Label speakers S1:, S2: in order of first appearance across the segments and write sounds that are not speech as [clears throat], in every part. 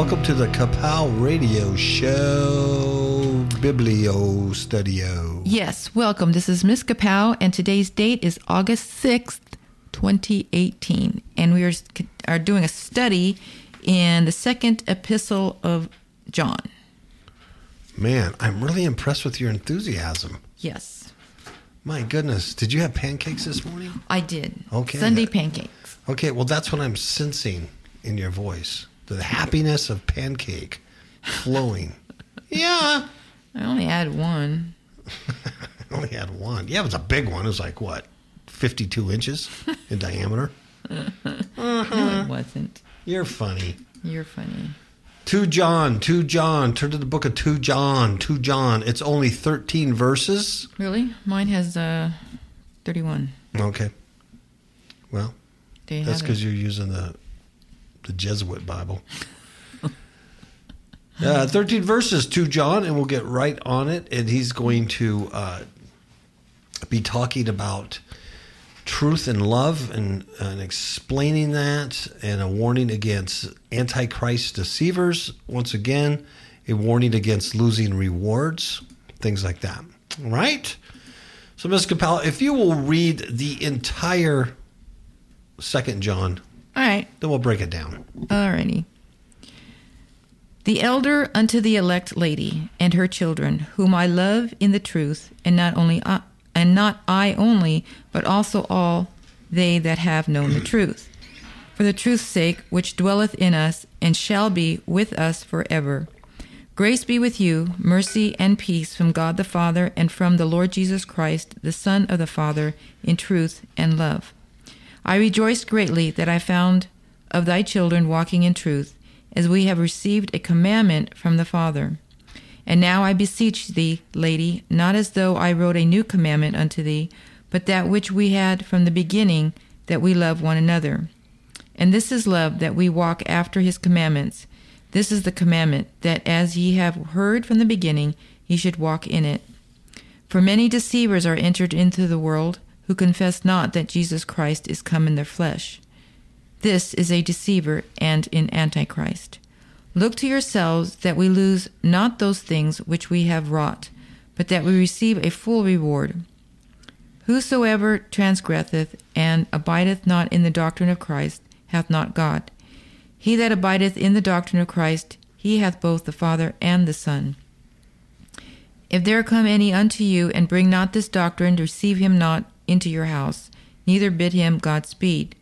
S1: welcome to the Kapow Radio Show Biblio Studio.
S2: Yes, welcome. This is Miss Kapow, and today's date is August 6th, 2018. And we are, are doing a study in the second epistle of John.
S1: Man, I'm really impressed with your enthusiasm.
S2: Yes,
S1: My goodness, did you have pancakes this morning?
S2: I did.
S1: Okay.
S2: Sunday pancakes.
S1: Okay, well, that's what I'm sensing in your voice the happiness of pancake flowing. [laughs] yeah.
S2: I only had one. [laughs]
S1: I only had one. Yeah, it was a big one. It was like, what, 52 inches in [laughs] diameter?
S2: No, it wasn't.
S1: You're funny.
S2: You're funny.
S1: 2 John, 2 John. Turn to the book of 2 John, 2 John. It's only 13 verses.
S2: Really? Mine has uh, 31.
S1: Okay. Well, that's because you're using the the Jesuit Bible. Uh, 13 verses, 2 John, and we'll get right on it. And he's going to uh, be talking about truth and love and, and explaining that and a warning against antichrist deceivers. Once again, a warning against losing rewards, things like that. Right? So, Ms. Capel, if you will read the entire Second John,
S2: All right.
S1: then we'll break it down.
S2: Alrighty. The elder unto the elect lady and her children, whom I love in the truth, and not only I, and not I only, but also all they that have known the truth. For the truth's sake, which dwelleth in us, and shall be with us forever. Grace be with you, mercy and peace from God the Father, and from the Lord Jesus Christ, the Son of the Father, in truth and love. I rejoiced greatly that I found of thy children walking in truth, as we have received a commandment from the Father. And now I beseech thee, lady, not as though I wrote a new commandment unto thee, but that which we had from the beginning, that we love one another. And this is love, that we walk after his commandments. This is the commandment, that as ye have heard from the beginning, ye should walk in it. For many deceivers are entered into the world, who confess not that Jesus Christ is come in their flesh. This is a deceiver and an antichrist. Look to yourselves that we lose not those things which we have wrought, but that we receive a full reward. Whosoever transgresseth and abideth not in the doctrine of Christ hath not God. He that abideth in the doctrine of Christ, he hath both the Father and the Son. If there come any unto you and bring not this doctrine, receive him not into your house, neither bid him Godspeed.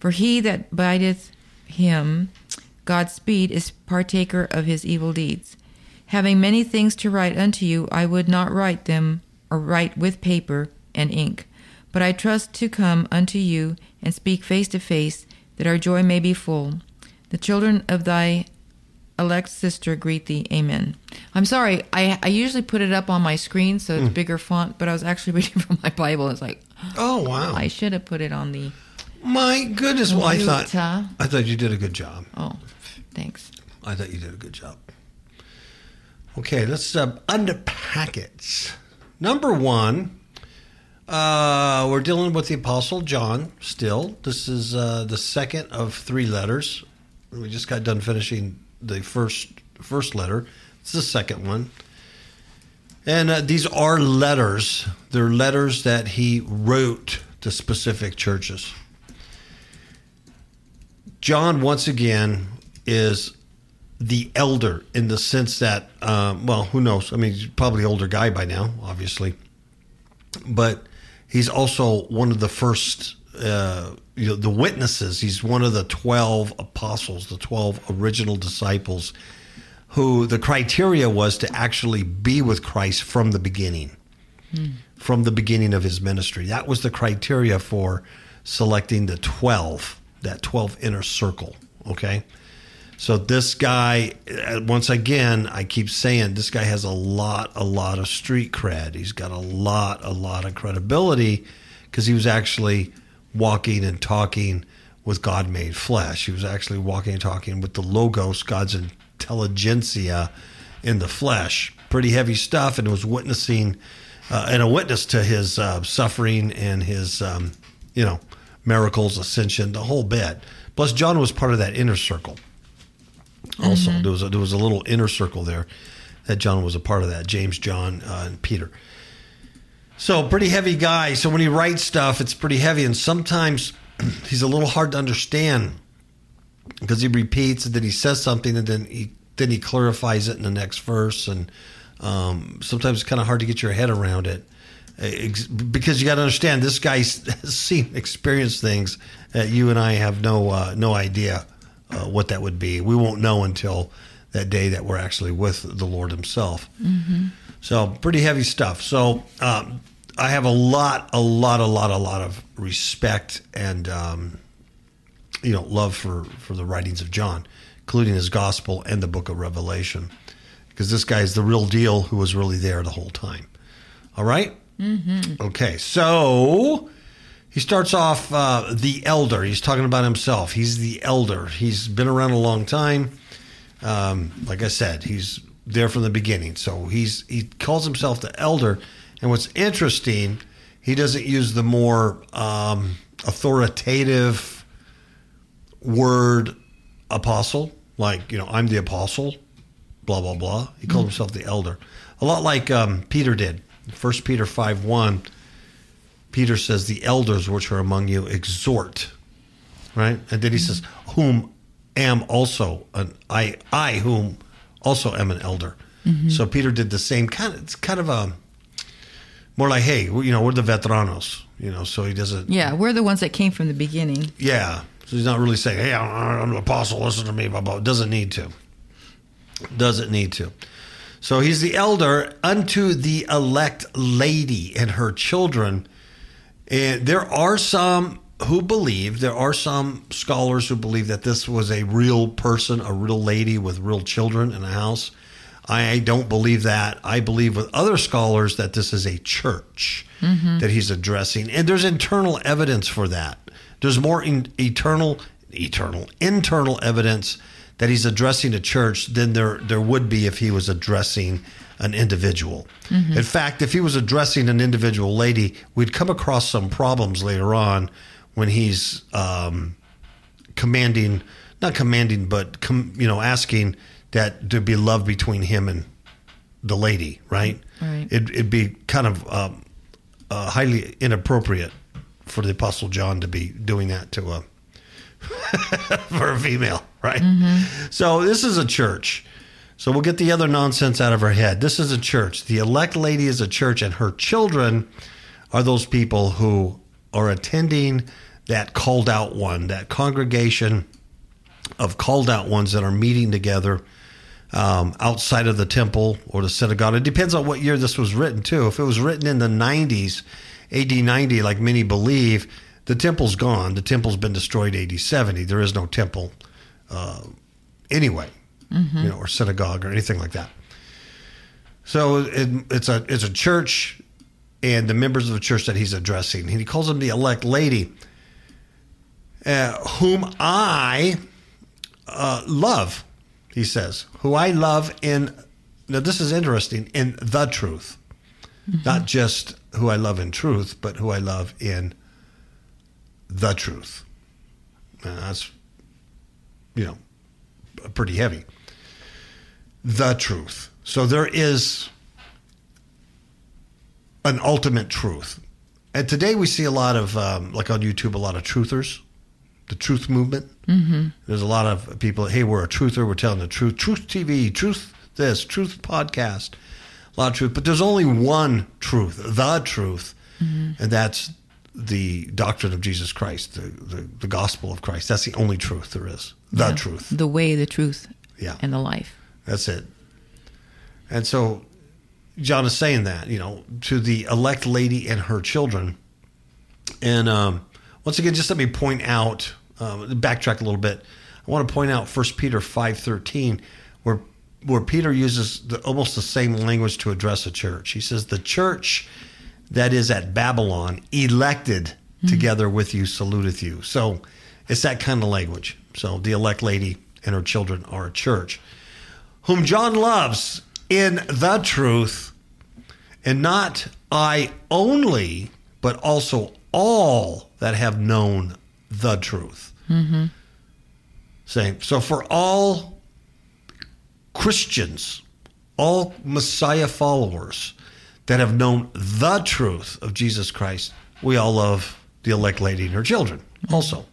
S2: For he that bideth him Godspeed is partaker of his evil deeds. Having many things to write unto you, I would not write them or write with paper and ink. But I trust to come unto you and speak face to face, that our joy may be full. The children of thy elect sister greet thee. Amen. I'm sorry, I, I usually put it up on my screen so it's mm. bigger font, but I was actually [laughs] reading from my Bible. It's like,
S1: Oh, wow.
S2: I should have put it on the.
S1: My goodness. Well, I thought, I thought you did a good job.
S2: Oh, thanks.
S1: I thought you did a good job. Okay, let's uh, unpack it. Number one, uh, we're dealing with the Apostle John still. This is uh, the second of three letters. We just got done finishing the first first letter. It's the second one. And uh, these are letters. They're letters that he wrote to specific churches. John, once again, is the elder in the sense that, um, well, who knows? I mean, he's probably older guy by now, obviously. But he's also one of the first, uh, you know, the witnesses. He's one of the 12 apostles, the 12 original disciples, who the criteria was to actually be with Christ from the beginning from the beginning of his ministry. That was the criteria for selecting the 12, that 12 inner circle. Okay. So this guy, uh, once again, I keep saying this guy has a lot, a lot of street cred. He's got a lot, a lot of credibility because he was actually walking and talking with God made flesh. He was actually walking and talking with the Logos, God's intelligentsia in the flesh. Pretty heavy stuff, and was witnessing uh, and a witness to his uh, suffering and his, um, you know, miracles, ascension, the whole bit. Plus, John was part of that inner circle. Also, there was a, there was a little inner circle there that John was a part of that. James, John, uh, and Peter. So pretty heavy guy. So when he writes stuff, it's pretty heavy, and sometimes [clears throat] he's a little hard to understand because he repeats and then he says something and then he then he clarifies it in the next verse, and um, sometimes it's kind of hard to get your head around it. Because you got to understand, this guy has seen, experienced things that you and I have no uh, no idea uh, what that would be. We won't know until that day that we're actually with the Lord Himself. So pretty heavy stuff. So um, I have a lot, a lot, a lot, a lot of respect and um, you know love for for the writings of John, including his gospel and the book of Revelation, because this guy is the real deal who was really there the whole time. All right? Okay, so he starts off uh, the elder. He's talking about himself. He's the elder. He's been around a long time. Um, like I said, he's there from the beginning. So he's he calls himself the elder. And what's interesting, he doesn't use the more um, authoritative word apostle, like you know, I'm the apostle, blah blah blah. He called mm-hmm. himself the elder, a lot like um, Peter did. First Peter five one. Peter says, "The elders which are among you exhort." Right, and then he mm-hmm. says, "Whom am also an I I whom also am an elder." Mm-hmm. So Peter did the same kind of. It's kind of a more like, "Hey, you know, we're the veteranos." You know, so he doesn't.
S2: Yeah, we're the ones that came from the beginning.
S1: Yeah. So he's not really saying, hey, I'm an apostle, listen to me, blah, blah. Doesn't need to. Doesn't need to. So he's the elder unto the elect lady and her children. And there are some who believe, there are some scholars who believe that this was a real person, a real lady with real children in a house. I don't believe that. I believe with other scholars that this is a church mm-hmm. that he's addressing. And there's internal evidence for that. There's more in, eternal, eternal, internal evidence that he's addressing a church than there there would be if he was addressing an individual. In fact, if he was addressing an individual lady, we'd come across some problems later on when he's um, commanding, not commanding, but com, you know, asking that there be love between him and the lady, right?
S2: Right.
S1: It, it'd be kind of um, uh, highly inappropriate for the Apostle John to be doing that to a [laughs] for a female, right? So this is a church. So we'll get the other nonsense out of our head. This is a church. The elect lady is a church, and her children are those people who are attending that called out one, that congregation of called out ones that are meeting together um, outside of the temple or the synagogue. It depends on what year this was written, too. If it was written in the 90s, AD 90, like many believe, the temple's gone. The temple's been destroyed AD 70. There is no temple uh, anyway, you know, or synagogue or anything like that. So it, it's a it's a church, and the members of the church that he's addressing, and he calls them the elect lady, uh, whom I uh, love. He says, "Who I love in." Now this is interesting in the truth, not just who I love in truth, but who I love in the truth. Now, that's you know pretty heavy. The truth. So there is an ultimate truth. And today we see a lot of, um, like on YouTube, a lot of truthers, the truth movement. Mm-hmm. There's a lot of people, hey, we're a truther, we're telling the truth. Truth TV, truth this, truth podcast, a lot of truth. But there's only one truth, the truth, and that's the doctrine of Jesus Christ, the, the, the gospel of Christ. That's the only truth there is, the
S2: Yeah.
S1: truth.
S2: The way, the truth,
S1: Yeah.
S2: and the life.
S1: That's it. And so John is saying that, you know, to the elect lady and her children. And um, once again, just let me point out, um, backtrack a little bit. I want to point out 1 Peter 5.13, where, where Peter uses the, almost the same language to address a church. He says, the church that is at Babylon, elected hmm. together with you, saluteth you. So it's that kind of language. So the elect lady and her children are a church whom John loves in the truth, and not I only, but also all that have known the truth. Mm-hmm. Same. so for all Christians, all Messiah followers that have known the truth of Jesus Christ, we all love the elect lady and her children. Also,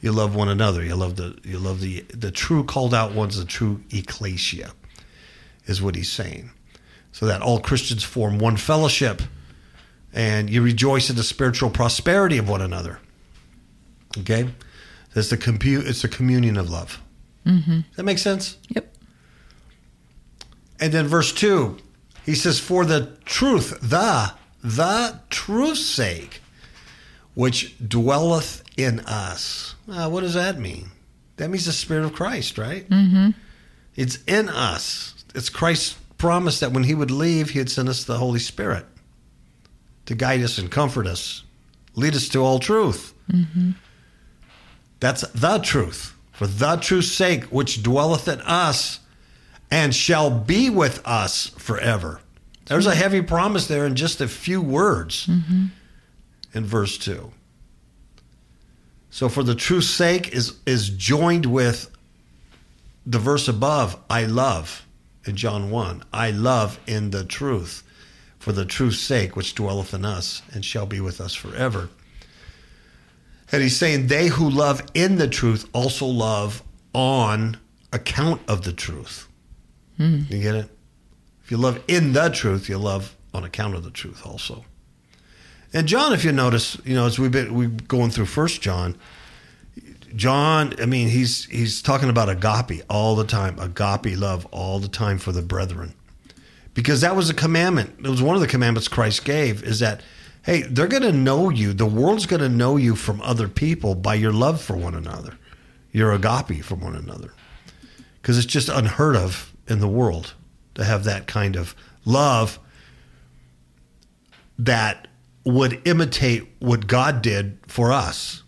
S1: you love one another. You love the you love the the true called out ones, the true ecclesia, is what he's saying. So that all Christians form one fellowship, and you rejoice in the spiritual prosperity of one another. Okay, it's the compute. It's the communion of love.
S2: Mm-hmm.
S1: That makes sense.
S2: Yep.
S1: And then verse 2, he says, For the truth, the, the truth's sake, which dwelleth in us. Uh, what does that mean? That means the Spirit of Christ, right?
S2: Mm-hmm.
S1: It's in us. It's Christ's promise that when he would leave, he'd send us the Holy Spirit to guide us and comfort us, lead us to all truth.
S2: Mm-hmm.
S1: That's the truth. For the truth's sake, which dwelleth in us and shall be with us forever. There's a heavy promise there in just a few words
S2: Mm-hmm.
S1: in verse 2. So for the truth's sake is is joined with the verse above, I love in John 1. I love in the truth for the truth's sake which dwelleth in us and shall be with us forever. And he's saying they who love in the truth also love on account of the truth.
S2: Mm.
S1: You get it? If you love in the truth, you love on account of the truth also. And John, if you notice, you know, as we've been we going through First John, John, I mean, he's he's talking about agape all the time, agape love all the time for the brethren, because that was a commandment. It was one of the commandments Christ gave. Is that hey, they're going to know you. The world's going to know you from other people by your love for one another, your agape for one another, because it's just unheard of in the world to have that kind of love that would imitate what God did for us,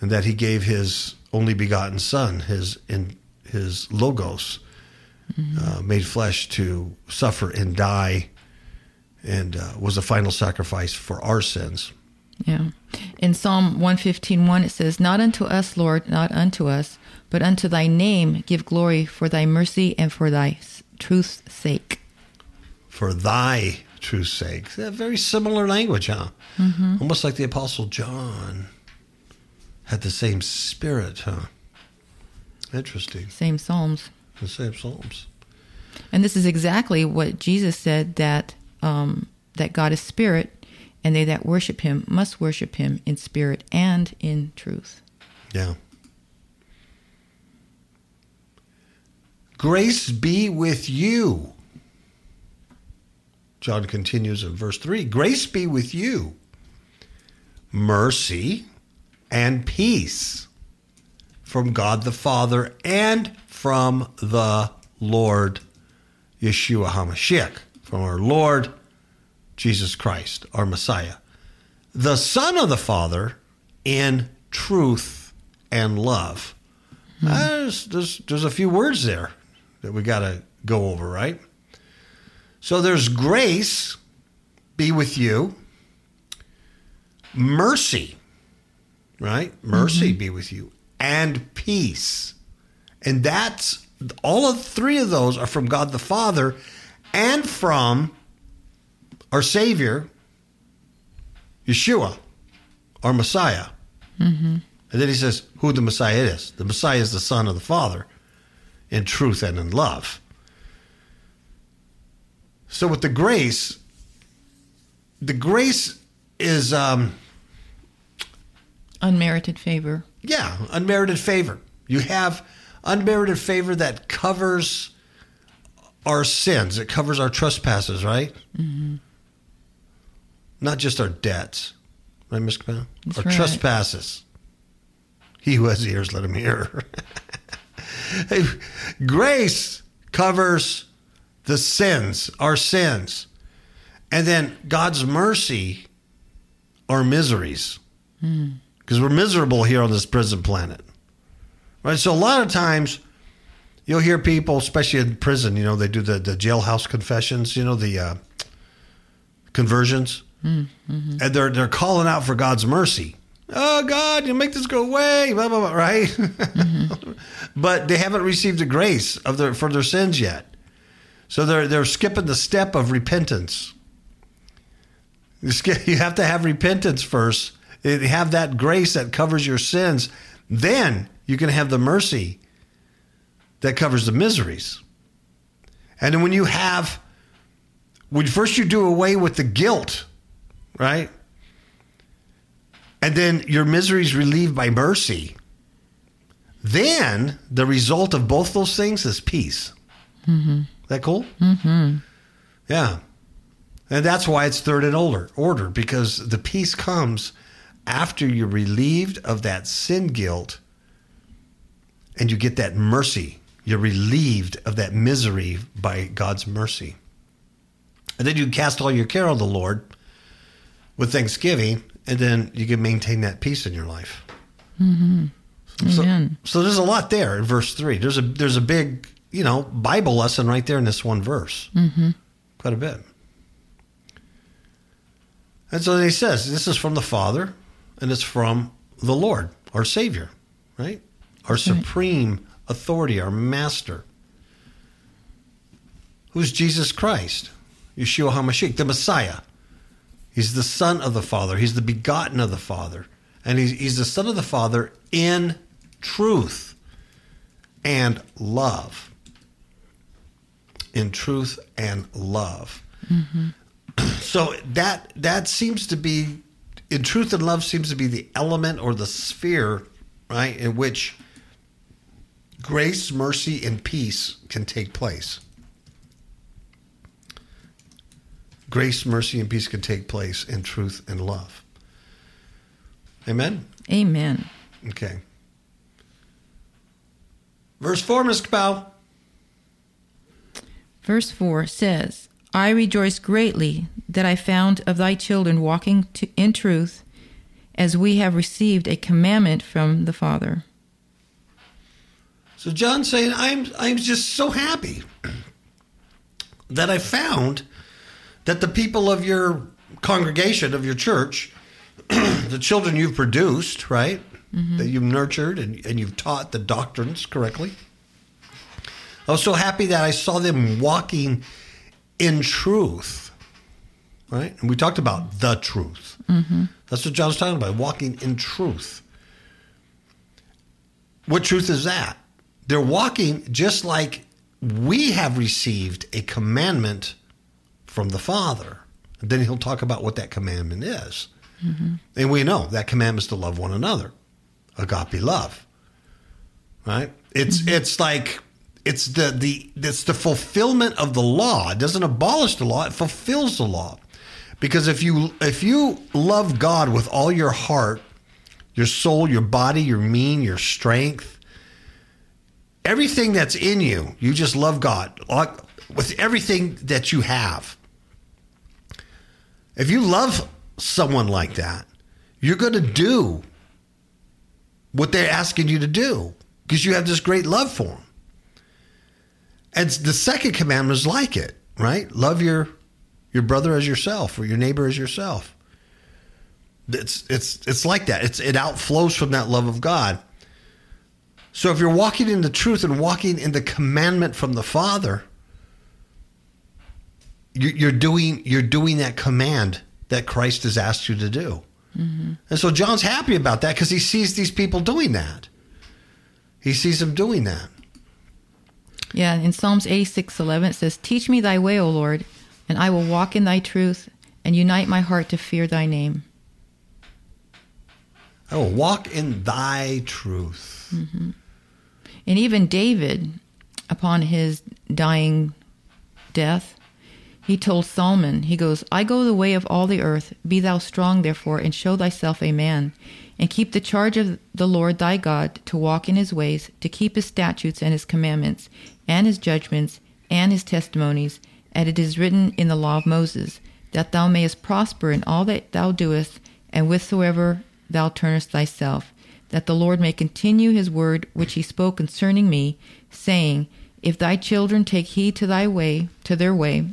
S1: and that He gave His only begotten Son, His in His logos, uh, made flesh to suffer and die, and uh, was a final sacrifice for our sins.
S2: Yeah. In Psalm 115.1 it says, Not unto us, Lord, not unto us, but unto thy name give glory for thy mercy and for thy truth's sake.
S1: For thy truth's sake. Very similar language, huh? Almost like the Apostle John had the same spirit, huh? Interesting.
S2: Same Psalms.
S1: The same Psalms.
S2: And this is exactly what Jesus said that um, that God is spirit, and they that worship him must worship him in spirit and in truth.
S1: Yeah. Grace be with you. John continues in verse 3 Grace be with you, mercy and peace from God the Father and from the Lord Yeshua HaMashiach, from our Lord Jesus Christ, our Messiah, the Son of the Father in truth and love. Uh, there's, there's, there's a few words there that we got to go over, right? So there's grace be with you, mercy, right? Mercy mm-hmm. be with you, and peace. And that's all of three of those are from God the Father and from our Savior, Yeshua, our Messiah. Mm-hmm. And then he says who the Messiah is. The Messiah is the Son of the Father in truth and in love. So with the grace, the grace is um,
S2: Unmerited favor.
S1: yeah, unmerited favor. You have unmerited favor that covers our sins. It covers our trespasses, right? Mm-hmm. Not just our debts, right, Miss Cabana? Our
S2: right.
S1: trespasses. He who has ears, let him hear. [laughs] [laughs] Grace covers the sins, our sins. And then God's mercy, our miseries. Hmm. Because we're miserable here on this prison planet. Right? So a lot of times you'll hear people, especially in prison, you know, they do the, the jailhouse confessions, you know, the uh, conversions. Hmm. Mm-hmm. And they're they're calling out for God's mercy. Oh God, you make this go away, blah blah blah, right? [laughs] Mm-hmm. but they haven't received the grace of their for their sins yet. So they're they're skipping the step of repentance. You, skip, you have to have repentance first. You have that grace that covers your sins. Then you can have the mercy that covers the miseries. And then when you have, when first you do away with the guilt, right? And then your misery is relieved by mercy. Then the result of both those things is peace. Mm-hmm. That cool? Mm-hmm. Yeah. And that's why it's third and older order, because the peace comes after you're relieved of that sin guilt and you get that mercy. You're relieved of that misery by God's mercy. And then you cast all your care on the Lord with thanksgiving, and then you can maintain that peace in your life. Mm-hmm. So, so there's a lot there in verse three. There's a there's a big you know Bible lesson right there in this one verse. Mm-hmm. Quite a bit. And so he says, this is from the Father, and it's from the Lord, our Savior, right? Our supreme authority, our Master. Who's Jesus Christ? Yeshua HaMashiach, the Messiah. He's the Son of the Father. He's the begotten of the Father. And he's, he's the Son of the Father in truth and love. In truth and love. Mm-hmm. So that that seems to be in truth and love seems to be the element or the sphere, right, in which grace, mercy, and peace can take place. Grace, mercy, and peace can take place in truth and love. Amen?
S2: Amen.
S1: Okay. Verse 4, Ms. Kapow.
S2: Verse 4 says, I rejoice greatly that I found of thy children walking to, in truth, as we have received a commandment from the Father.
S1: So John's saying, I'm, I'm just so happy that I found that the people of your congregation, of your church, [clears throat] the children you've produced, right, mm-hmm. that you've nurtured and, and you've taught the doctrines correctly. I was so happy that I saw them walking in truth, right? And we talked about the truth. Mm-hmm. That's what John's talking about, walking in truth. What truth is that? They're walking just like we have received a commandment from the Father. And then he'll talk about what that commandment is. Mm-hmm. And we know that commandment is to love one another. Agape love. Right? It's mm-hmm. it's like it's the the it's the fulfillment of the law. It doesn't abolish the law, it fulfills the law. Because if you if you love God with all your heart, your soul, your body, your mean, your strength, everything that's in you, you just love God with everything that you have. If you love someone like that, you're going to do what they're asking you to do because you have this great love for them. And the second commandment is like it, right? Love your your brother as yourself or your neighbor as yourself. It's it's it's like that. It's it outflows from that love of God. So if you're walking in the truth and walking in the commandment from the Father, you're doing you're doing that command that Christ has asked you to do. Mm-hmm. And so John's happy about that because he sees these people doing that. He sees them doing that.
S2: Yeah, in Psalms 86 11, it says, Teach me thy way, O Lord, and I will walk in thy truth and unite my heart to fear thy name.
S1: I will walk in thy truth. Mm-hmm.
S2: And even David, upon his dying death, he told Solomon, he goes, I go the way of all the earth. Be thou strong, therefore, and show thyself a man. And keep the charge of the Lord thy God, to walk in his ways, to keep his statutes and his commandments, and his judgments, and his testimonies, as it is written in the law of Moses, that thou mayest prosper in all that thou doest, and whithersoever thou turnest thyself, that the Lord may continue his word which he spoke concerning me, saying, If thy children take heed to thy way, to their way,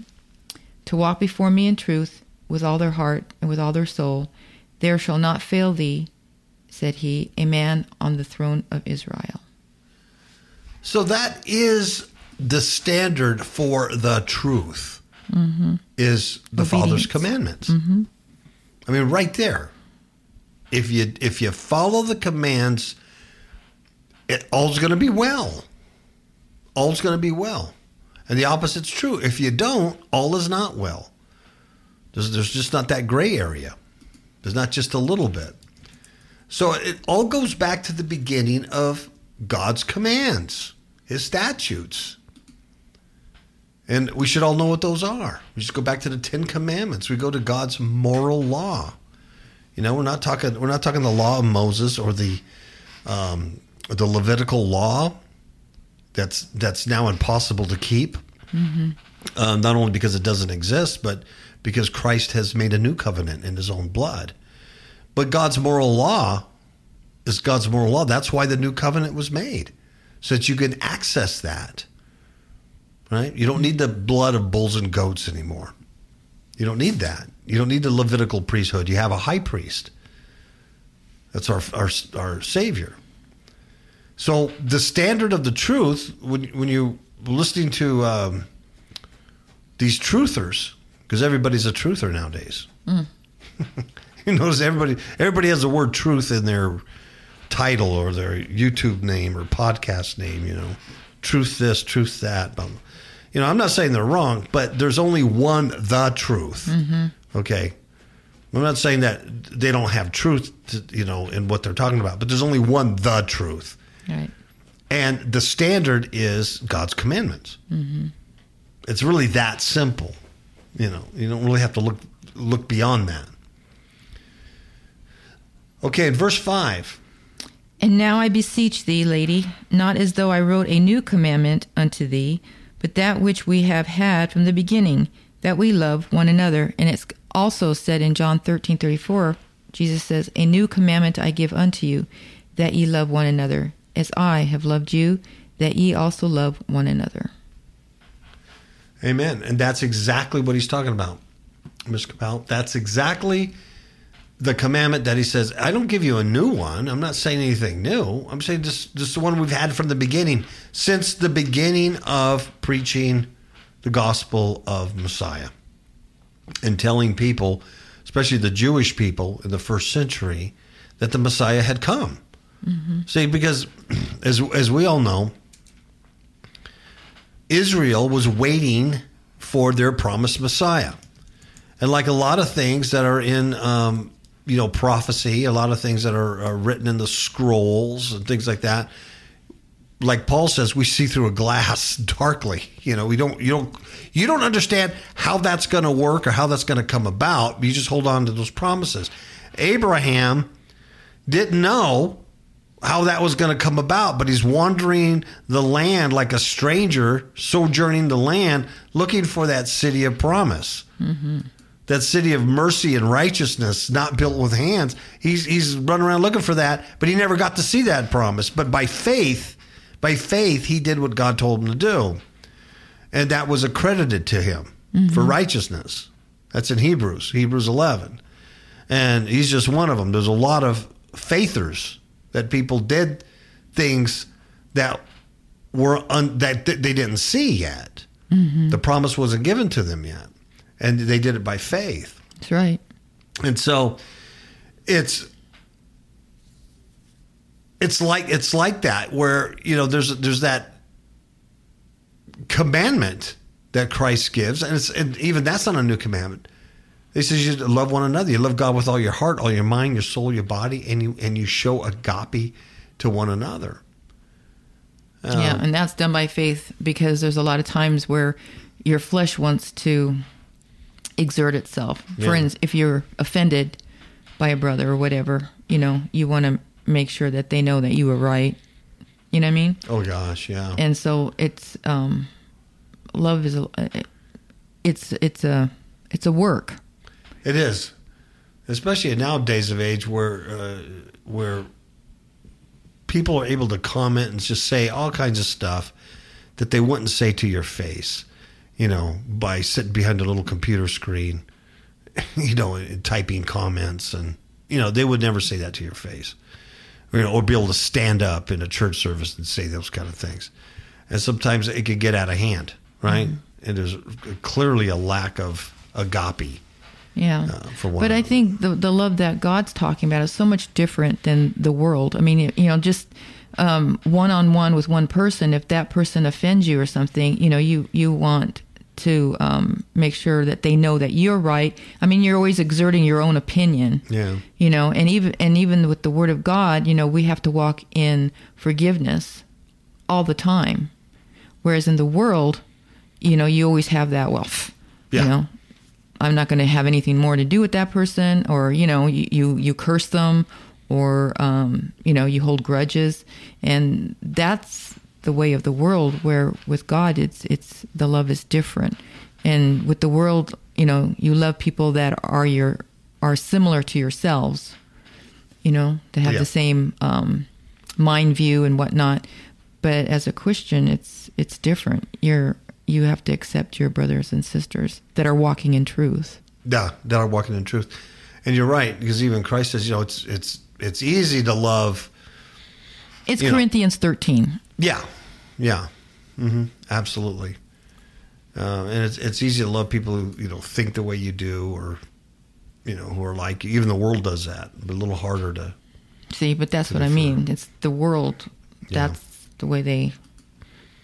S2: to walk before me in truth with all their heart and with all their soul, there shall not fail thee said he, a man on the throne of Israel.
S1: So that is the standard for the truth. Mm-hmm. Is the Father's
S2: Obedience.
S1: commandments. Mm-hmm. I mean, right there. If you if you follow the commands, it, all's going to be well. All's going to be well, and the opposite's true. If you don't, all is not well. There's, there's just not that gray area. There's not just a little bit. So it all goes back to the beginning of God's commands, His statutes. And we should all know what those are. We just go back to the Ten Commandments. We go to God's moral law. You know, we're not talking. We're not talking the law of Moses or the um, the Levitical law. That's that's now impossible to keep. Uh, not only because it doesn't exist, but because Christ has made a new covenant in His own blood. But God's moral law is God's moral law. That's why the new covenant was made, so that you can access that. Right? You don't need the blood of bulls and goats anymore. You don't need that. You don't need the Levitical priesthood. You have a high priest. That's our our, our Savior. So the standard of the truth, when when you listening to um, these truthers, because everybody's a truther nowadays. [laughs] you notice everybody everybody has the word truth in their title or their YouTube name or podcast name. You know, truth this, truth that. But, you know, I'm not saying they're wrong, but there's only one the truth. Okay. I'm not saying that they don't have truth, to, you know, in what they're talking about, but there's only one the truth.
S2: Right.
S1: And the standard is God's commandments. Mm-hmm. It's really that simple. You know, you don't really have to look look beyond that. Okay, in verse five.
S2: And now I beseech thee, lady, not as though I wrote a new commandment unto thee, but that which we have had from the beginning, that we love one another. And it's also said in John thirteen thirty four, Jesus says, A new commandment I give unto you, that ye love one another, as I have loved you, that ye also love one another.
S1: Amen. And that's exactly what he's talking about, Ms. Capel. That's exactly the commandment that he says, I don't give you a new one. I'm not saying anything new. I'm saying just, just the one we've had from the beginning, since the beginning of preaching the gospel of Messiah and telling people, especially the Jewish people in the first century, that the Messiah had come. See, because as, as we all know, Israel was waiting for their promised Messiah. And like a lot of things that are in, um, you know, prophecy, a lot of things that are, are written in the scrolls and things like that, like Paul says, we see through a glass [laughs] darkly. You know, we don't, you don't, you don't understand how that's going to work or how that's going to come about. You just hold on to those promises. Abraham didn't know how that was going to come about, but he's wandering the land like a stranger, sojourning the land, looking for that city of promise, mm-hmm. that city of mercy and righteousness, not built with hands. He's he's running around looking for that, but he never got to see that promise. But by faith, by faith, he did what God told him to do, and that was accredited to him for mm-hmm. righteousness. That's in Hebrews, Hebrews eleven, and he's just one of them. There's a lot of faithers that people did things that were un, that th- they didn't see yet. Mm-hmm. The promise wasn't given to them yet, and they did it by faith.
S2: That's right.
S1: And so it's it's like it's like that where you know there's there's that commandment that Christ gives, and it's and even that's not a new commandment. He says you love one another. You love God with all your heart, all your mind, your soul, your body, and you and you show agape to one another.
S2: yeah, and that's done by faith because there's a lot of times where your flesh wants to exert itself. For instance, if you're offended by a brother or whatever, you know, you want to make sure that they know that you were right. You know what I mean?
S1: Oh gosh, yeah.
S2: And so it's um, love is a it's it's a it's a work.
S1: It is, especially in nowadays of age where uh, where people are able to comment and just say all kinds of stuff that they wouldn't say to your face, you know, by sitting behind a little computer screen, [laughs] you know, typing comments and You know, they would never say that to your face, or, you know, or be able to stand up in a church service and say those kind of things. And sometimes it could get out of hand, right? And there's clearly a lack of agape.
S2: Yeah.
S1: uh, for one
S2: but I think the the love that God's talking about is so much different than the world. I mean, you know, just one on one with one person. If that person offends you or something, you know, you you want to um, make sure that they know that you're right. I mean, you're always exerting your own opinion.
S1: Yeah.
S2: You know, and even and even with the Word of God, you know, we have to walk in forgiveness all the time. Whereas in the world, you know, you always have that. Well,
S1: Yeah.
S2: you know, I'm not going to have anything more to do with that person, or you know, you you, you curse them, or um, you know, you hold grudges, and that's the way of the world. Where with God, it's it's the love is different, and with the world, you know, you love people that are your are similar to yourselves, you know, that have
S1: Yeah.
S2: the same um, mind view and whatnot. But as a Christian, it's it's different. You're you have to accept your brothers and sisters that are walking in truth.
S1: Yeah, that are walking in truth. And you're right, because even Christ says, you know, it's it's it's easy to love.
S2: It's
S1: You know.
S2: Corinthians 13.
S1: Yeah, yeah, mm-hmm. absolutely. Uh, and it's it's easy to love people who you know think the way you do, or you know who are like you. Even the world does that, but a little harder to.
S2: See, but that's what I mean. It's the world.
S1: Yeah.
S2: That's the way they.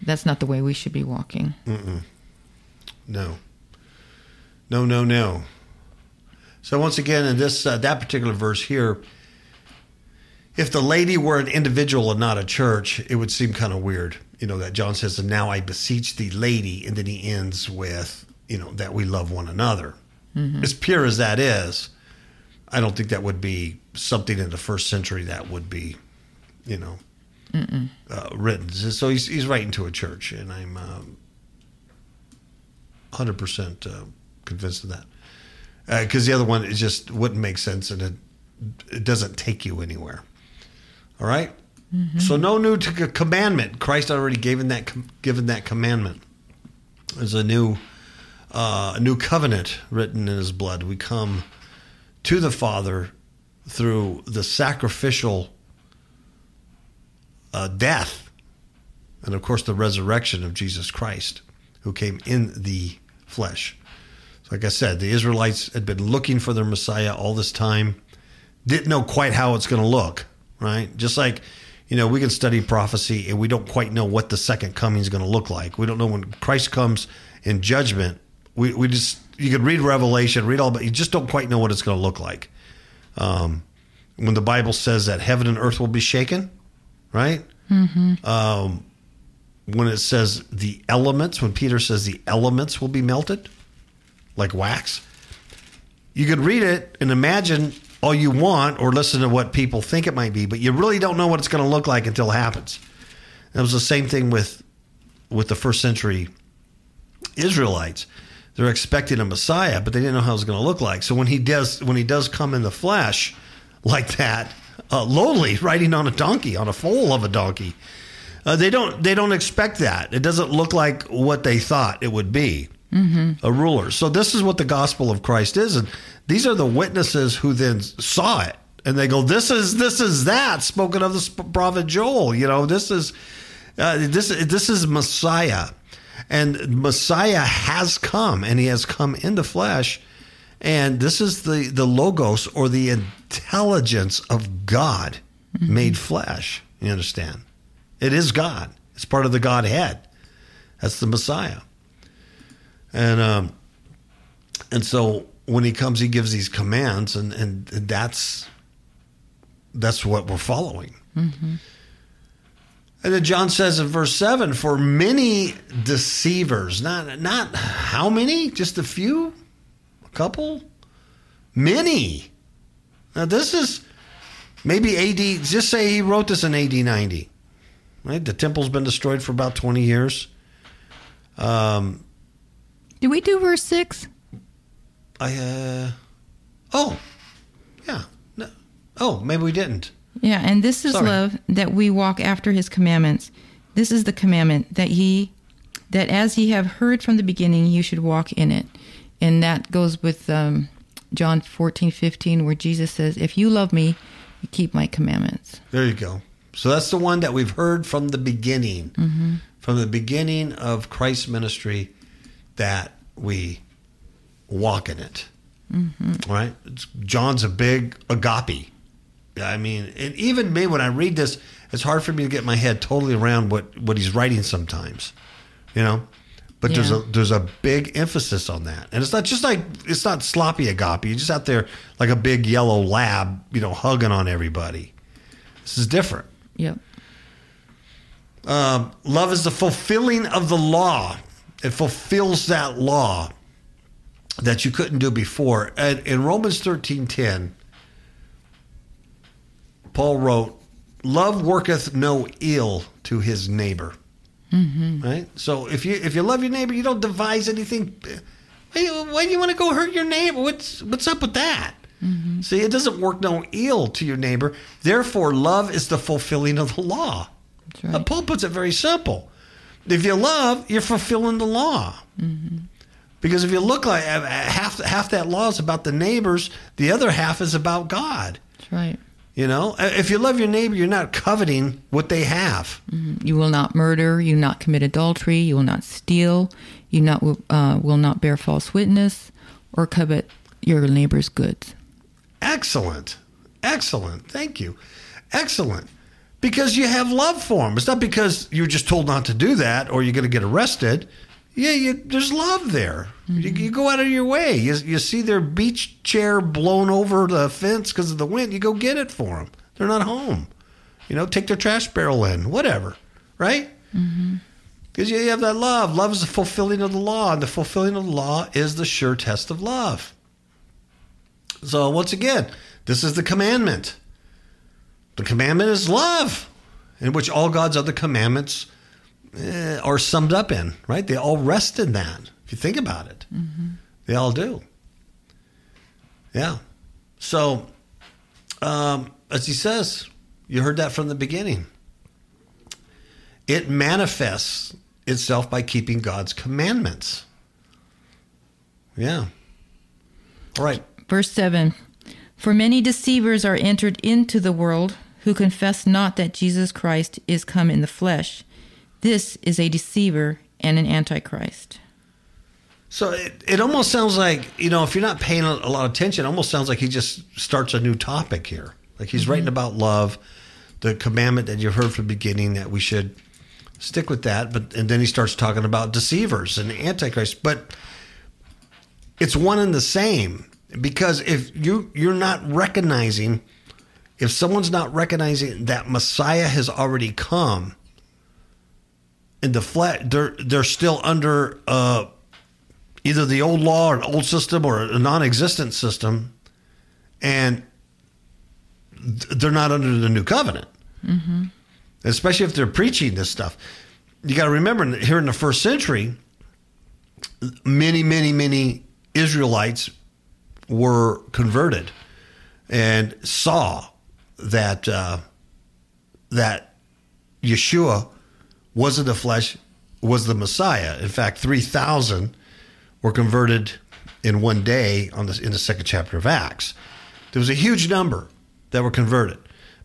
S2: That's not the way we should be walking.
S1: Mm-mm. No. No, no, no. So once again, in this uh, that particular verse here, if the lady were an individual and not a church, it would seem kind of weird. You know that John says, "And now I beseech thee, lady," and then he ends with, you know, that we love one another. As pure as that is, I don't think that would be something in the first century that would be, you know, uh, written. So he's he's writing to a church, and I'm. Um, hundred percent uh, convinced of that. Because the other one it just wouldn't make sense, and it it doesn't take you anywhere. All right? So no new t- commandment. Christ already given that com- given that commandment. There's a new uh, a new covenant written in His blood. We come to the Father through the sacrificial uh, death, and of course the resurrection of Jesus Christ, who came in the flesh. So like I said, the Israelites had been looking for their Messiah all this time, didn't know quite how it's going to look, right? Just like, you know, we can study prophecy and we don't quite know what the second coming is going to look like. We don't know when Christ comes in judgment. We, we just, you could read Revelation, read all, but you just don't quite know what it's going to look like. Um, when the Bible says that heaven and earth will be shaken, right? Um, when it says the elements, when Peter says the elements will be melted like wax, you could read it and imagine all you want or listen to what people think it might be, but you really don't know what it's going to look like until it happens. It was the same thing with with the first century Israelites. They're expecting a Messiah, but they didn't know how it was going to look like. So when he does when he does come in the flesh like that, uh, lowly, riding on a donkey, on a foal of a donkey, uh, they don't they don't expect that. It doesn't look like what they thought it would be. A ruler. So this is what the gospel of Christ is, and these are the witnesses who then saw it, and they go, "This is this is that spoken of the prophet Joel." You know, this is uh, this this is Messiah, and Messiah has come, and he has come in the flesh, and this is the the logos or the intelligence of God made flesh. You understand? It is God. It's part of the Godhead. That's the Messiah. And um, and so when he comes, he gives these commands, and and that's that's what we're following. And then John says in verse seven, "For many deceivers, not not how many, just a few, couple, many." Now this is maybe AD. Just say he wrote this in AD ninety, right? The temple's been destroyed for about twenty years. Um,
S2: Did we do verse 6?
S1: I uh oh yeah no oh maybe we didn't
S2: Yeah, and this is
S1: Sorry.
S2: love that we walk after his commandments. This is the commandment that ye that as ye have heard from the beginning, you should walk in it. And that goes with um, John 14, 15, where Jesus says, If you love me, you keep my commandments.
S1: There you go. So that's the one that we've heard from the beginning,
S2: Mm-hmm.
S1: from the beginning of Christ's ministry, that we walk in it.
S2: Mm-hmm.
S1: Right? It's, John's a big agape. I mean, and even me when I read this, it's hard for me to get my head totally around what what he's writing sometimes. You know, but there's a there's a big emphasis on that, and it's not just like it's not sloppy agape. You're just out there like a big yellow lab, you know, hugging on everybody. This is different.
S2: Yep.
S1: Um, love is the fulfilling of the law. It fulfills that law that you couldn't do before. And in Romans thirteen ten, Paul wrote, "Love worketh no ill to his neighbor." Right. So if you if you love your neighbor, you don't devise anything. Why, why do you want to go hurt your neighbor? What's what's up with that? See, it doesn't work no ill to your neighbor. Therefore, love is the fulfilling of the law.
S2: That's right.
S1: Uh, Paul puts it very simple. If you love, you're fulfilling the law. Because if you look like uh, half half that law is about the neighbors, the other half is about God.
S2: That's right.
S1: You know, Uh, if you love your neighbor, you're not coveting what they have.
S2: You will not murder. You will not commit adultery. You will not steal. You not uh, will not bear false witness or covet your neighbor's goods.
S1: Excellent, excellent. Thank you, excellent. Because you have love for them. It's not because you're just told not to do that or you're going to get arrested. Yeah, you, there's love there. You, you go out of your way. You, you see their beach chair blown over the fence because of the wind. You go get it for them. They're not home. You know, take their trash barrel in, whatever, right? Mm-hmm. Because you have that love. Love is the fulfilling of the law, and the fulfilling of the law is the sure test of love. So, once again, this is the commandment. The commandment is love, in which all God's other commandments eh, are summed up in, right? They all rest in that, if you think about it. They all do. Yeah. So, um, as he says, you heard that from the beginning. It manifests itself by keeping God's commandments. Yeah. All right.
S2: Verse 7 For many deceivers are entered into the world who confess not that Jesus Christ is come in the flesh. This is a deceiver and an antichrist.
S1: So it, it almost sounds like, you know, if you're not paying a, lot of attention, it almost sounds like he just starts a new topic here. Like he's mm-hmm. writing about love, the commandment that you've heard from the beginning that we should stick with that. But and then he starts talking about deceivers and antichrist. But it's one and the same because if you you're not recognizing, if someone's not recognizing that Messiah has already come in the flat, they're they're still under. Uh, either the old law or an old system or a non-existent system. And they're not under the new covenant. Especially if they're preaching this stuff. You got to remember here in the first century many many many israelites were converted and saw that uh, that yeshua wasn't the flesh was the messiah in fact 3000 were converted in one day on this in the second chapter of Acts. There was a huge number that were converted,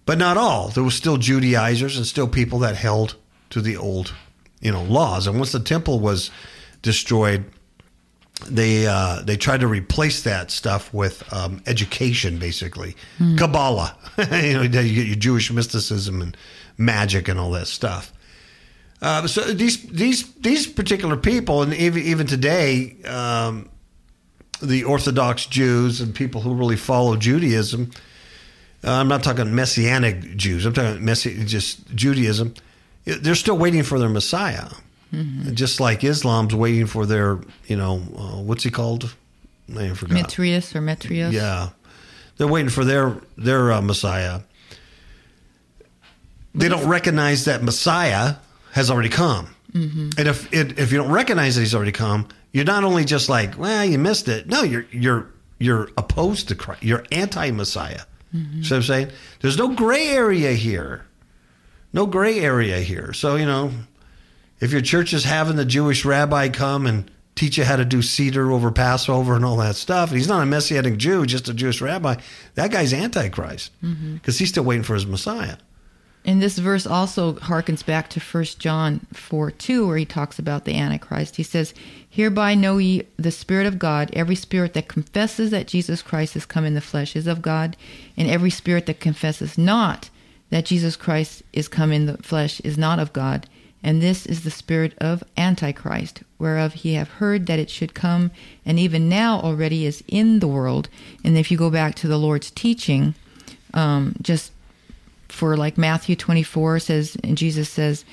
S1: but not all. There were still Judaizers and still people that held to the old, you know, laws. And once the temple was destroyed, they uh, they tried to replace that stuff with um, education, basically Kabbalah. [laughs] you know, you get your Jewish mysticism and magic and all that stuff. Uh, so these these these particular people, and even even today, um, the Orthodox Jews and people who really follow Judaism. Uh, I'm not talking Messianic Jews. I'm talking Messi- just Judaism. They're still waiting for their Messiah, just like Islam's waiting for their, you know, uh, what's he called? I forgot.
S2: Metrius or Metrius?
S1: Yeah, they're waiting for their their uh, Messiah. They don't recognize that Messiah has already come, mm-hmm. and if it, if you don't recognize that he's already come, you're not only just like, well, you missed it. No, you're you're you're opposed to Christ. You're anti-Messiah. Mm-hmm. See what I'm saying? There's no gray area here. No gray area here. So you know, if your church is having the Jewish rabbi come and teach you how to do seder over Passover and all that stuff. And he's not a Messianic Jew, just a Jewish rabbi. That guy's Antichrist mm-hmm. because he's still waiting for his Messiah.
S2: And this verse also harkens back to 1 John 4 2, where he talks about the Antichrist. He says, Hereby know ye the Spirit of God. Every spirit that confesses that Jesus Christ is come in the flesh is of God, and every spirit that confesses not that Jesus Christ is come in the flesh is not of God. And this is the spirit of Antichrist, whereof ye have heard that it should come, and even now already is in the world. And if you go back to the Lord's teaching, um, just for like Matthew 24 says, and Jesus says,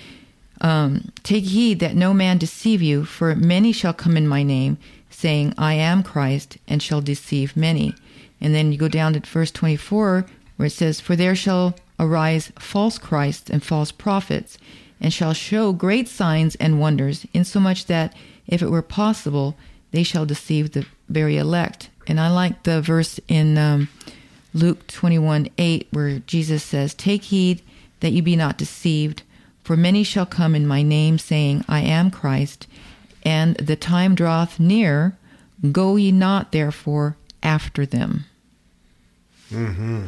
S2: um, Take heed that no man deceive you, for many shall come in my name, saying, I am Christ, and shall deceive many. And then you go down to verse 24, where it says, For there shall arise false Christs and false prophets, and shall show great signs and wonders, insomuch that, if it were possible, they shall deceive the very elect. And I like the verse in um, Luke 21 8, where Jesus says, Take heed that you be not deceived, for many shall come in my name, saying, I am Christ, and the time draweth near. Go ye not therefore after them. Mm-hmm.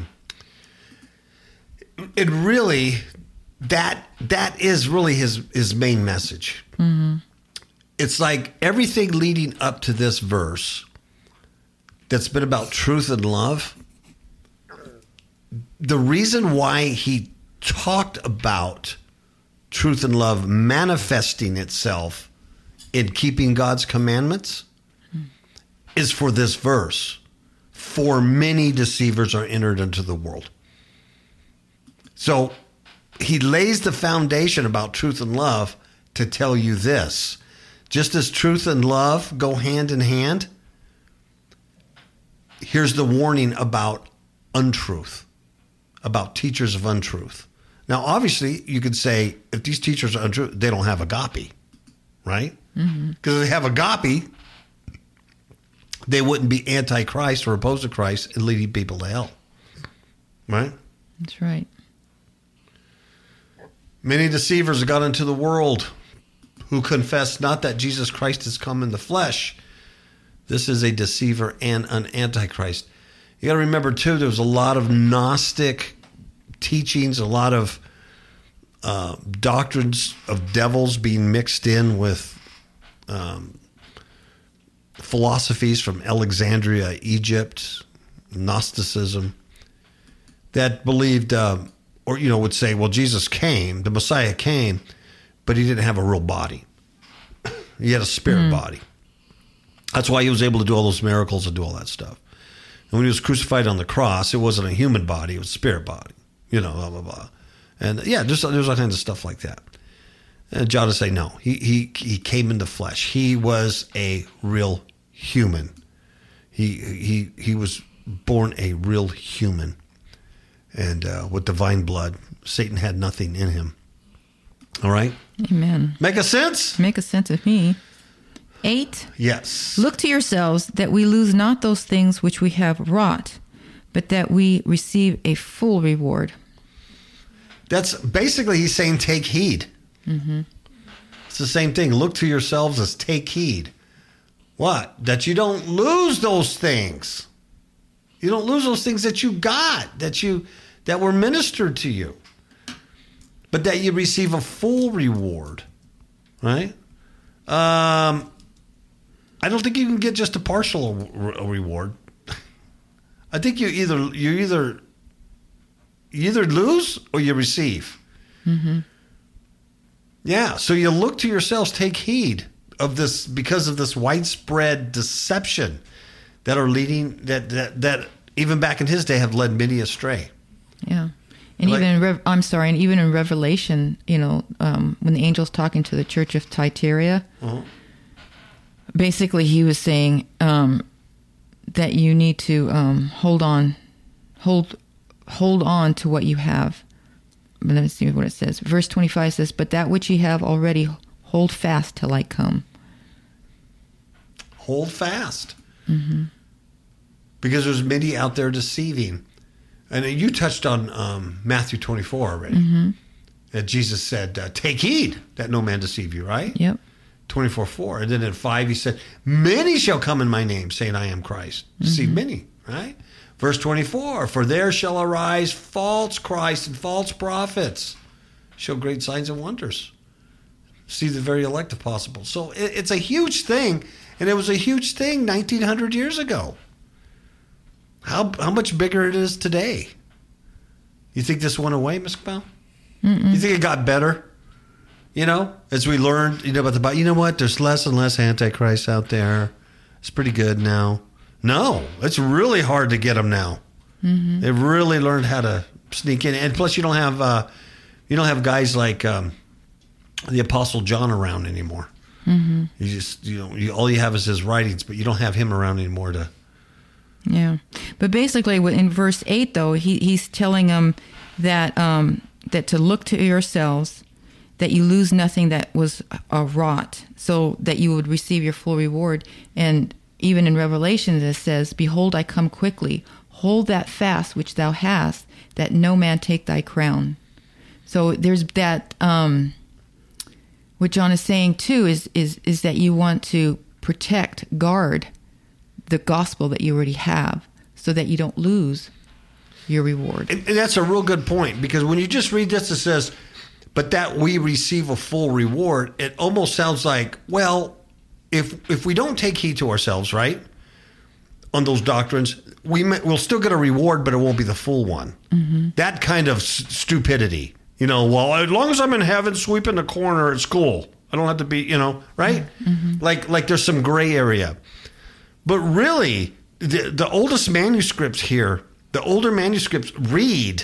S1: It really that that is really his his main message. It's like everything leading up to this verse that's been about truth and love. The reason why he talked about truth and love manifesting itself in keeping God's commandments is for this verse. For many deceivers are entered into the world. So he lays the foundation about truth and love to tell you this. Just as truth and love go hand in hand, here's the warning about untruth, about teachers of untruth. Now, obviously, you could say if these teachers are untrue, they don't have agape, right? Mm-hmm. Because if they have agape, they wouldn't be anti-Christ or opposed to Christ and leading people to hell, right?
S2: That's right.
S1: Many deceivers have got into the world who confess not that Jesus Christ has come in the flesh. This is a deceiver and an antichrist. You got to remember, too, there was a lot of Gnostic teachings, a lot of uh, doctrines of devils being mixed in with um, philosophies from Alexandria, Egypt, Gnosticism that believed, uh, or you know, would say, "Well, Jesus came, the Messiah came, but he didn't have a real body. he had a spirit body. That's why he was able to do all those miracles and do all that stuff. And when he was crucified on the cross, it wasn't a human body; it was a spirit body. You know, blah blah blah. And yeah, just there's all kinds of stuff like that. And John would say, no, he he he came in the flesh. He was a real human. He he he was born a real human and uh, with divine blood. Satan had nothing in him. All right,
S2: Amen.
S1: make a sense?
S2: Make a sense of me. Eight.
S1: Yes.
S2: Look to yourselves that we lose not those things which we have wrought, but that we receive a full reward.
S1: That's basically he's saying take heed. It's the same thing. Look to yourselves as take heed. What? That you don't lose those things. You don't lose those things that you got, that you that were ministered to you. But that you receive a full reward. Right? Um I don't think you can get just a partial re- reward. I think you either you either you either lose or you receive. Yeah, so you look to yourselves, take heed of this because of this widespread deception that are leading that that, that even back in his day have led many astray.
S2: Yeah. And
S1: Like-
S2: even in Rev- I'm sorry, and even in Revelation, you know, um, when the angel's talking to the church of Thyatira, basically he was saying um, that you need to um, hold on, hold, hold on to what you have. Let me see what it says. Verse 25 says, "But that which ye have already, hold fast till I come."
S1: Hold fast, because there's many out there deceiving. And you touched on um, Matthew 24 already. That Jesus said, uh, "Take heed that no man deceive you." Right?
S2: Yep.
S1: 24 4. And then in 5, he said, Many shall come in my name, saying, I am Christ. See, mm-hmm. many, right? Verse 24 For there shall arise false Christ and false prophets, show great signs and wonders. See the very elect if possible. So it, it's a huge thing, and it was a huge thing 1900 years ago. How, how much bigger it is today? You think this went away, Miss Bell? You think it got better? You know, as we learned, you know, about the Bible. You know what? There's less and less antichrist out there. It's pretty good now. No, it's really hard to get them now. They've really learned how to sneak in, and plus, you don't have uh, you don't have guys like um, the Apostle John around anymore. You just you know you, all you have is his writings, but you don't have him around anymore to.
S2: Yeah, but basically, in verse eight, though, he, he's telling them that um, that to look to yourselves, that you lose nothing that was uh, wrought, so that you would receive your full reward. And even in Revelation, it says, "Behold, I come quickly. Hold that fast which thou hast, that no man take thy crown." So there's that. Um, what John is saying too is is is that you want to protect, guard the gospel that you already have, so that you don't lose your reward.
S1: And, and that's a real good point because when you just read this, it says, "But that we receive a full reward." It almost sounds like, well, if if we don't take heed to ourselves, right, on those doctrines, we may, we'll still get a reward, but it won't be the full one. Mm-hmm. That kind of s- stupidity, you know. Well, as long as I'm in heaven, sweeping the corner at school, I don't have to be, you know, right? Mm-hmm. Like like there's some gray area. But really, the, the oldest manuscripts here, the older manuscripts read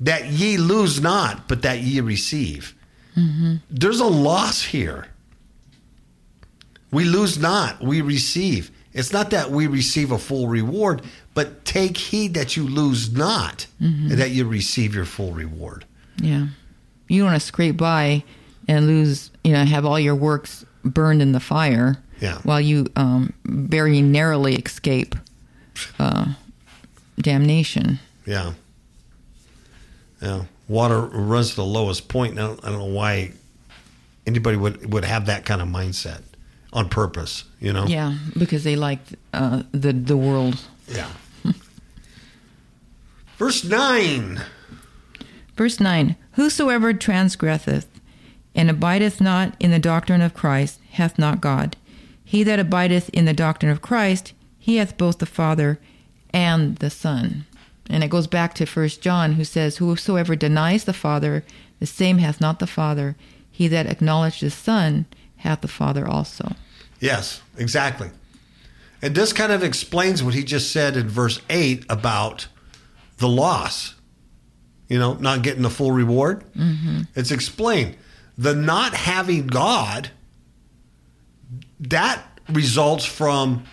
S1: that ye lose not, but that ye receive. There's a loss here. We lose not, we receive. It's not that we receive a full reward, but take heed that you lose not, and that you receive your full reward.
S2: Yeah, you don't want to scrape by and lose, you know, have all your works burned in the fire.
S1: Yeah.
S2: While you um, very narrowly escape uh, damnation.
S1: Yeah. Yeah. Water runs to the lowest point. I don't, I don't know why anybody would, would have that kind of mindset on purpose, you know?
S2: Yeah, because they like uh, the the world.
S1: Yeah. Verse 9.
S2: Verse 9 Whosoever transgresseth and abideth not in the doctrine of Christ hath not God. He that abideth in the doctrine of Christ, he hath both the Father and the Son. And it goes back to First John, who says, Whosoever denies the Father, the same hath not the Father. He that acknowledgeth the Son hath the Father also.
S1: Yes, exactly. And this kind of explains what he just said in verse 8 about the loss, you know, not getting the full reward. Mm-hmm. It's explained. The not having God, that results from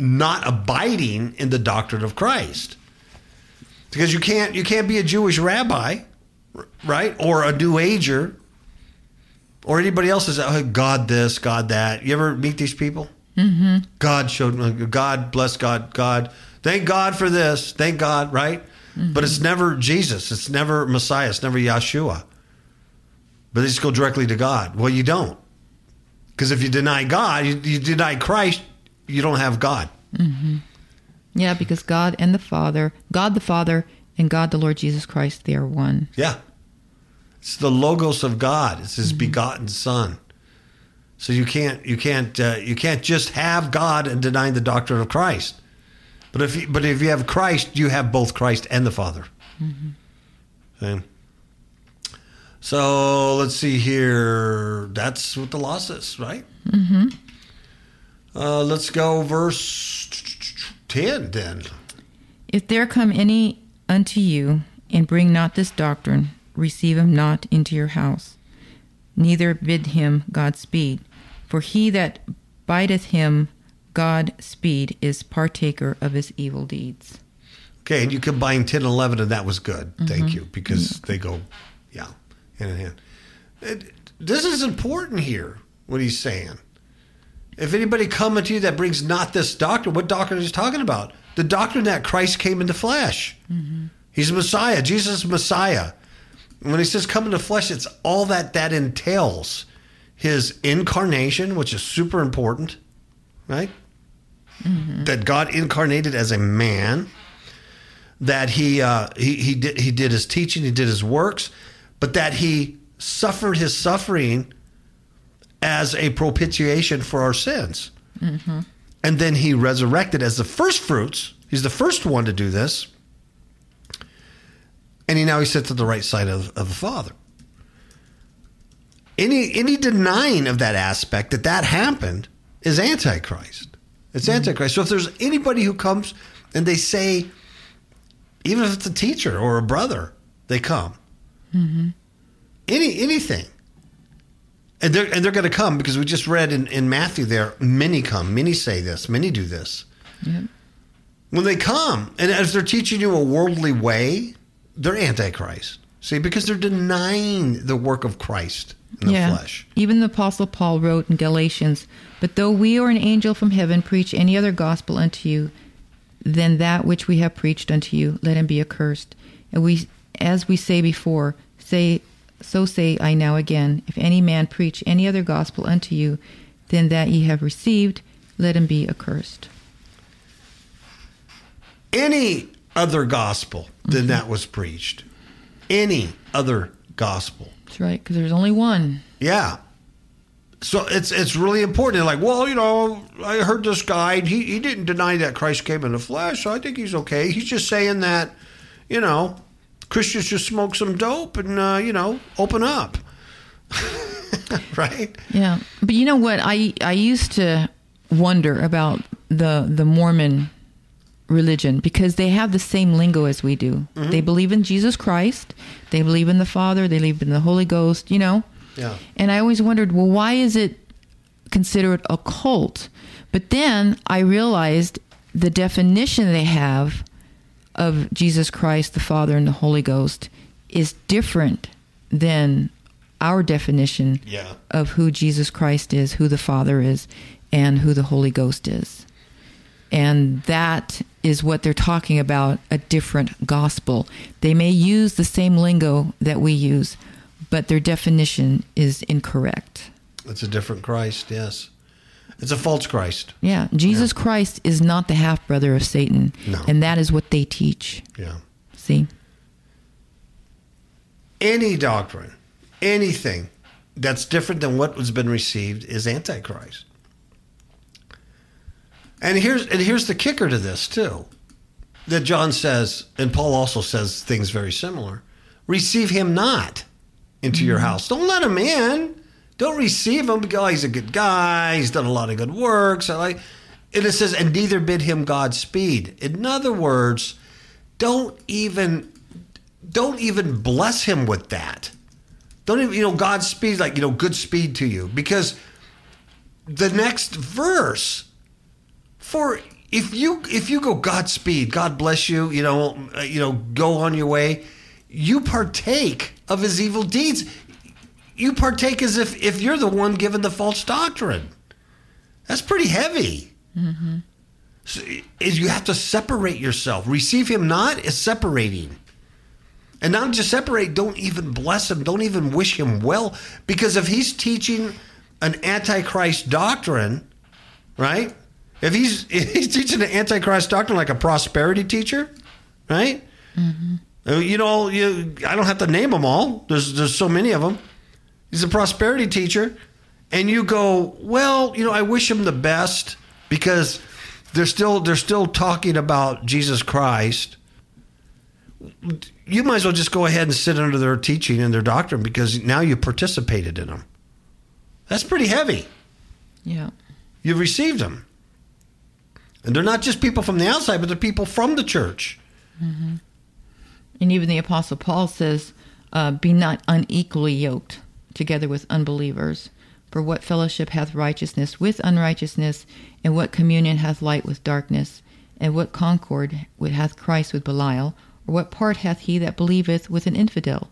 S1: not abiding in the doctrine of Christ. Because you can't you can't be a Jewish rabbi, right? Or a New Ager or anybody else is oh, God this, God that. You ever meet these people? Mm-hmm. God showed God bless God, God. Thank God for this. Thank God, right? But it's never Jesus. It's never Messiah. It's never Yeshua. But they just go directly to God. Well, you don't. Because if you deny God, you, you deny Christ, you don't have God.
S2: Yeah, because God and the Father, God the Father and God the Lord Jesus Christ, they are one.
S1: Yeah. It's the logos of God. It's His begotten Son. So you can't you can't uh, you can't just have God and deny the doctrine of Christ. But if you, but if you have Christ, you have both Christ and the Father. Okay. So let's see here. That's what the loss is, right? Mm-hmm. Uh, let's go verse ten then.
S2: If there come any unto you and bring not this doctrine, receive him not into your house, neither bid him Godspeed. For he that bideth him God speed is partaker of his evil deeds.
S1: Okay, and you combine 10 and 11, and that was good. Thank you, because they go, yeah, hand in hand. It, this is important here, what he's saying. If anybody coming to you that brings not this doctrine, what doctrine is he talking about? The doctrine that Christ came in the flesh. He's a Messiah. Jesus is Messiah. When he says come into flesh, it's all that that entails. his incarnation, which is super important, right? That God incarnated as a man. That he uh, he he did he did his teaching, he did his works, but that he suffered his suffering as a propitiation for our sins. And then he resurrected as the first fruits. He's the first one to do this. And he now he sits at the right side of, of the Father. Any any denying of that aspect that that happened is antichrist. It's mm-hmm. antichrist. So if there's anybody who comes and they say, even if it's a teacher or a brother, they come. Mm-hmm. Any anything. And they're and they're going to come because we just read in, in Matthew there, many come, many say this, many do this.
S2: Yep.
S1: When they come, and as they're teaching you a worldly way, they're antichrist. See, because they're denying the work of Christ in the
S2: yeah.
S1: flesh.
S2: Even the Apostle Paul wrote in Galatians, But though we or an angel from heaven preach any other gospel unto you than that which we have preached unto you, let him be accursed. And we, as we say before, say, so say I now again, if any man preach any other gospel unto you than that ye have received, let him be accursed.
S1: Any other gospel than mm-hmm. that was preached. Any other gospel.
S2: That's right, because there's only one.
S1: Yeah. So it's it's really important. Like, well, you know, I heard this guy. He he didn't deny that Christ came in the flesh, so I think he's okay. He's just saying that, you know, Christians just smoke some dope and uh, you know open up, [laughs] right?
S2: Yeah, but you know what? I I used to wonder about the the Mormon religion because they have the same lingo as we do. They believe in Jesus Christ, they believe in the Father, they believe in the Holy Ghost. You know,
S1: Yeah.
S2: and I always wondered, well, why is it considered a cult? But then I realized the definition they have of Jesus Christ, the Father, and the Holy Ghost is different than our definition
S1: Yeah.
S2: of who Jesus Christ is, who the Father is, and who the Holy Ghost is. And that is what they're talking about a different gospel. They may use the same lingo that we use, but their definition is incorrect.
S1: It's a different Christ. Yes. It's a false Christ.
S2: Yeah, Jesus Christ is not the half brother of Satan.
S1: No.
S2: And that is what they teach.
S1: Yeah.
S2: See?
S1: Any doctrine, anything that's different than what has been received is antichrist. And here's and here's the kicker to this too. That John says, and Paul also says things very similar. Receive him not into your mm-hmm. house. Don't let him in. Don't receive him because he's a good guy. He's done a lot of good works. I like, and it says, and neither bid him Godspeed. In other words, don't even don't even bless him with that. Don't even, you know, Godspeed, like, you know, good speed to you. Because the next verse, for if you if you go Godspeed, God bless you, you know, you know, go on your way, you partake of his evil deeds. You partake as if if you're the one given the false doctrine. That's pretty heavy. So, is you have to separate yourself. Receive him not is separating. And not just separate, don't even bless him, don't even wish him well. Because if he's teaching an antichrist doctrine, right? If he's [laughs] if he's teaching an antichrist doctrine like a prosperity teacher, right? Uh, You know, you, I don't have to name them all. There's there's so many of them. He's a prosperity teacher, and you go, well, you know, I wish him the best because they're still they're still talking about Jesus Christ. You might as well just go ahead and sit under their teaching and their doctrine because now you participated in them. That's pretty heavy.
S2: Yeah.
S1: You've received them. And they're not just people from the outside, but they're people from the church.
S2: And even the Apostle Paul says, uh, Be not unequally yoked together with unbelievers. For what fellowship hath righteousness with unrighteousness? And what communion hath light with darkness? And what concord hath Christ with Belial? Or what part hath he that believeth with an infidel?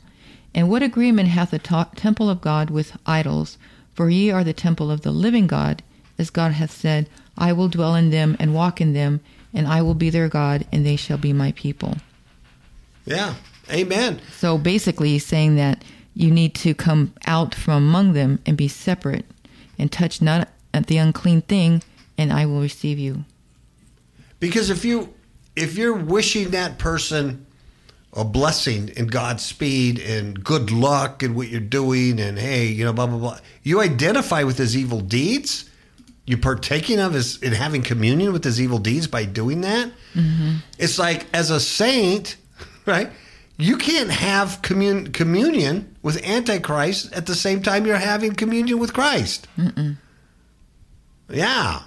S2: And what agreement hath the ta- temple of God with idols? For ye are the temple of the living God, as God hath said, I will dwell in them and walk in them, and I will be their God, and they shall be my people.
S1: Yeah. Amen.
S2: So basically, he's saying that you need to come out from among them and be separate and touch not at the unclean thing, and I will receive you.
S1: Because if you if you're wishing that person a blessing and Godspeed and good luck in what you're doing and hey, you know, blah blah blah, you identify with his evil deeds. You're partaking of his in having communion with his evil deeds by doing that. Mm-hmm. It's like as a saint, [laughs] right? You can't have commun- communion with Antichrist at the same time you're having communion with Christ. Yeah.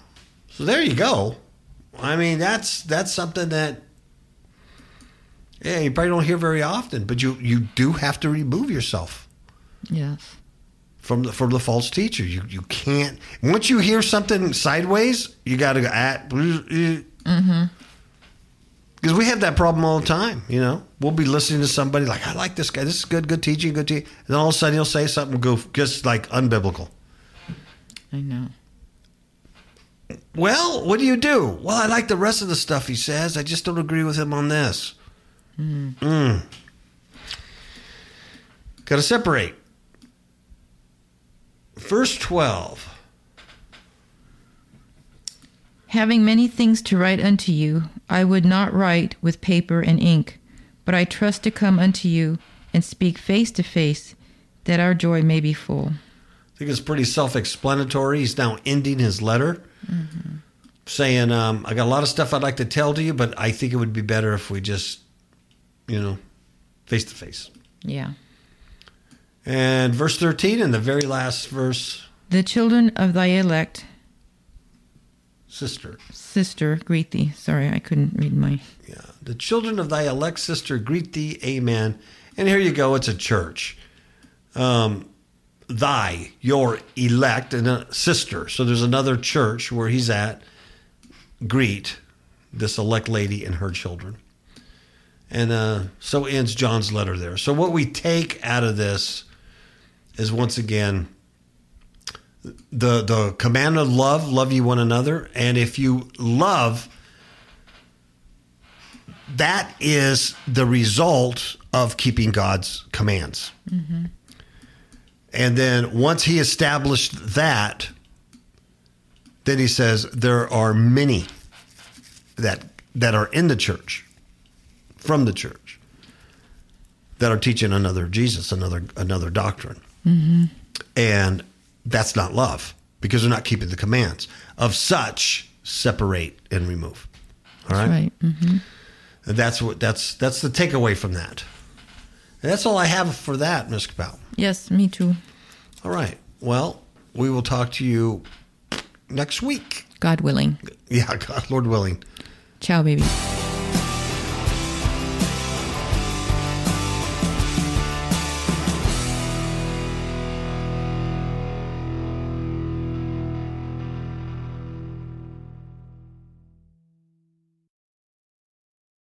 S1: So there you go. I mean, that's that's something that yeah, you probably don't hear very often, but you you do have to remove yourself
S2: Yes.
S1: from the from the false teacher. You you can't once you hear something sideways, you got to go at
S2: Mm-hmm.
S1: Because we have that problem all the time. You know, we'll be listening to somebody like, "I like this guy. This is good, good teaching, good teaching," and then all of a sudden he'll say something go just like unbiblical.
S2: I know.
S1: Well, what do you do? Well, I like the rest of the stuff he says. I just don't agree with him on this. Mm. Mm. Got to separate. Verse 12.
S2: Having many things to write unto you, I would not write with paper and ink, but I trust to come unto you and speak face to face, that our joy may be full.
S1: I think it's pretty self explanatory. He's now ending his letter, saying, um, I got a lot of stuff I'd like to tell to you, but I think it would be better if we just, you know, face to face.
S2: Yeah.
S1: And verse 13, and the very last verse,
S2: The children of thy elect
S1: sister.
S2: sister greet thee. Sorry, I couldn't read my.
S1: Yeah. The children of thy elect sister greet thee. Amen. And here you go. It's a church. Um, thy, your elect, and a sister. So there's another church where he's at. Greet this elect lady and her children. And uh, so ends John's letter there. So what we take out of this is once again the the command of love, love you one another, and if you love that is the result of keeping God's commands. Mm-hmm. And then once he established that, then he says there are many that that are in the church, from the church, that are teaching another Jesus, another another doctrine, mm-hmm. and that's not love because they're not keeping the commands. Of such, separate and remove. All right.
S2: Right. hmm
S1: And that's what that's that's the takeaway from that. And that's all I have for that, Miss Capel.
S2: Yes, me too.
S1: All right. Well, we will talk to you next week.
S2: God willing.
S1: Yeah, [laughs] God, Lord willing.
S2: Ciao, baby.